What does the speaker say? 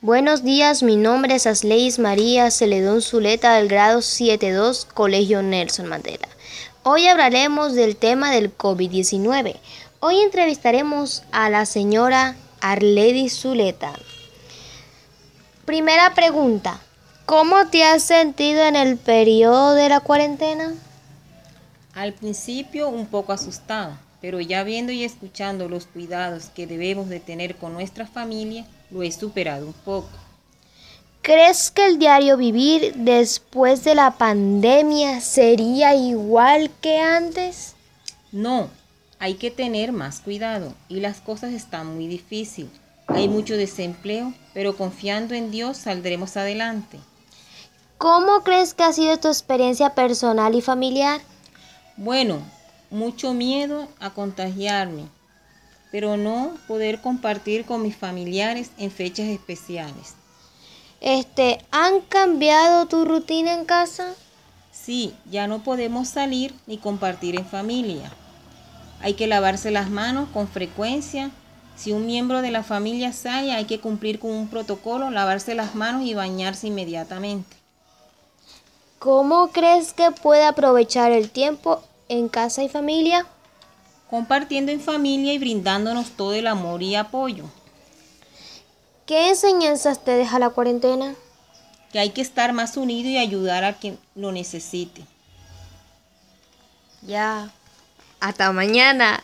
Buenos días, mi nombre es Asleis María Celedón Zuleta del grado 72, Colegio Nelson Mandela. Hoy hablaremos del tema del COVID-19. Hoy entrevistaremos a la señora Arledi Zuleta. Primera pregunta, ¿cómo te has sentido en el periodo de la cuarentena? Al principio un poco asustada, pero ya viendo y escuchando los cuidados que debemos de tener con nuestra familia, lo he superado un poco. ¿Crees que el diario vivir después de la pandemia sería igual que antes? No, hay que tener más cuidado y las cosas están muy difíciles. Hay mucho desempleo, pero confiando en Dios saldremos adelante. ¿Cómo crees que ha sido tu experiencia personal y familiar? Bueno, mucho miedo a contagiarme, pero no poder compartir con mis familiares en fechas especiales. Este, ¿han cambiado tu rutina en casa? Sí, ya no podemos salir ni compartir en familia. Hay que lavarse las manos con frecuencia si un miembro de la familia sale, hay que cumplir con un protocolo, lavarse las manos y bañarse inmediatamente. ¿Cómo crees que puede aprovechar el tiempo en casa y familia? Compartiendo en familia y brindándonos todo el amor y apoyo. ¿Qué enseñanzas te deja la cuarentena? Que hay que estar más unido y ayudar a quien lo necesite. Ya. Hasta mañana.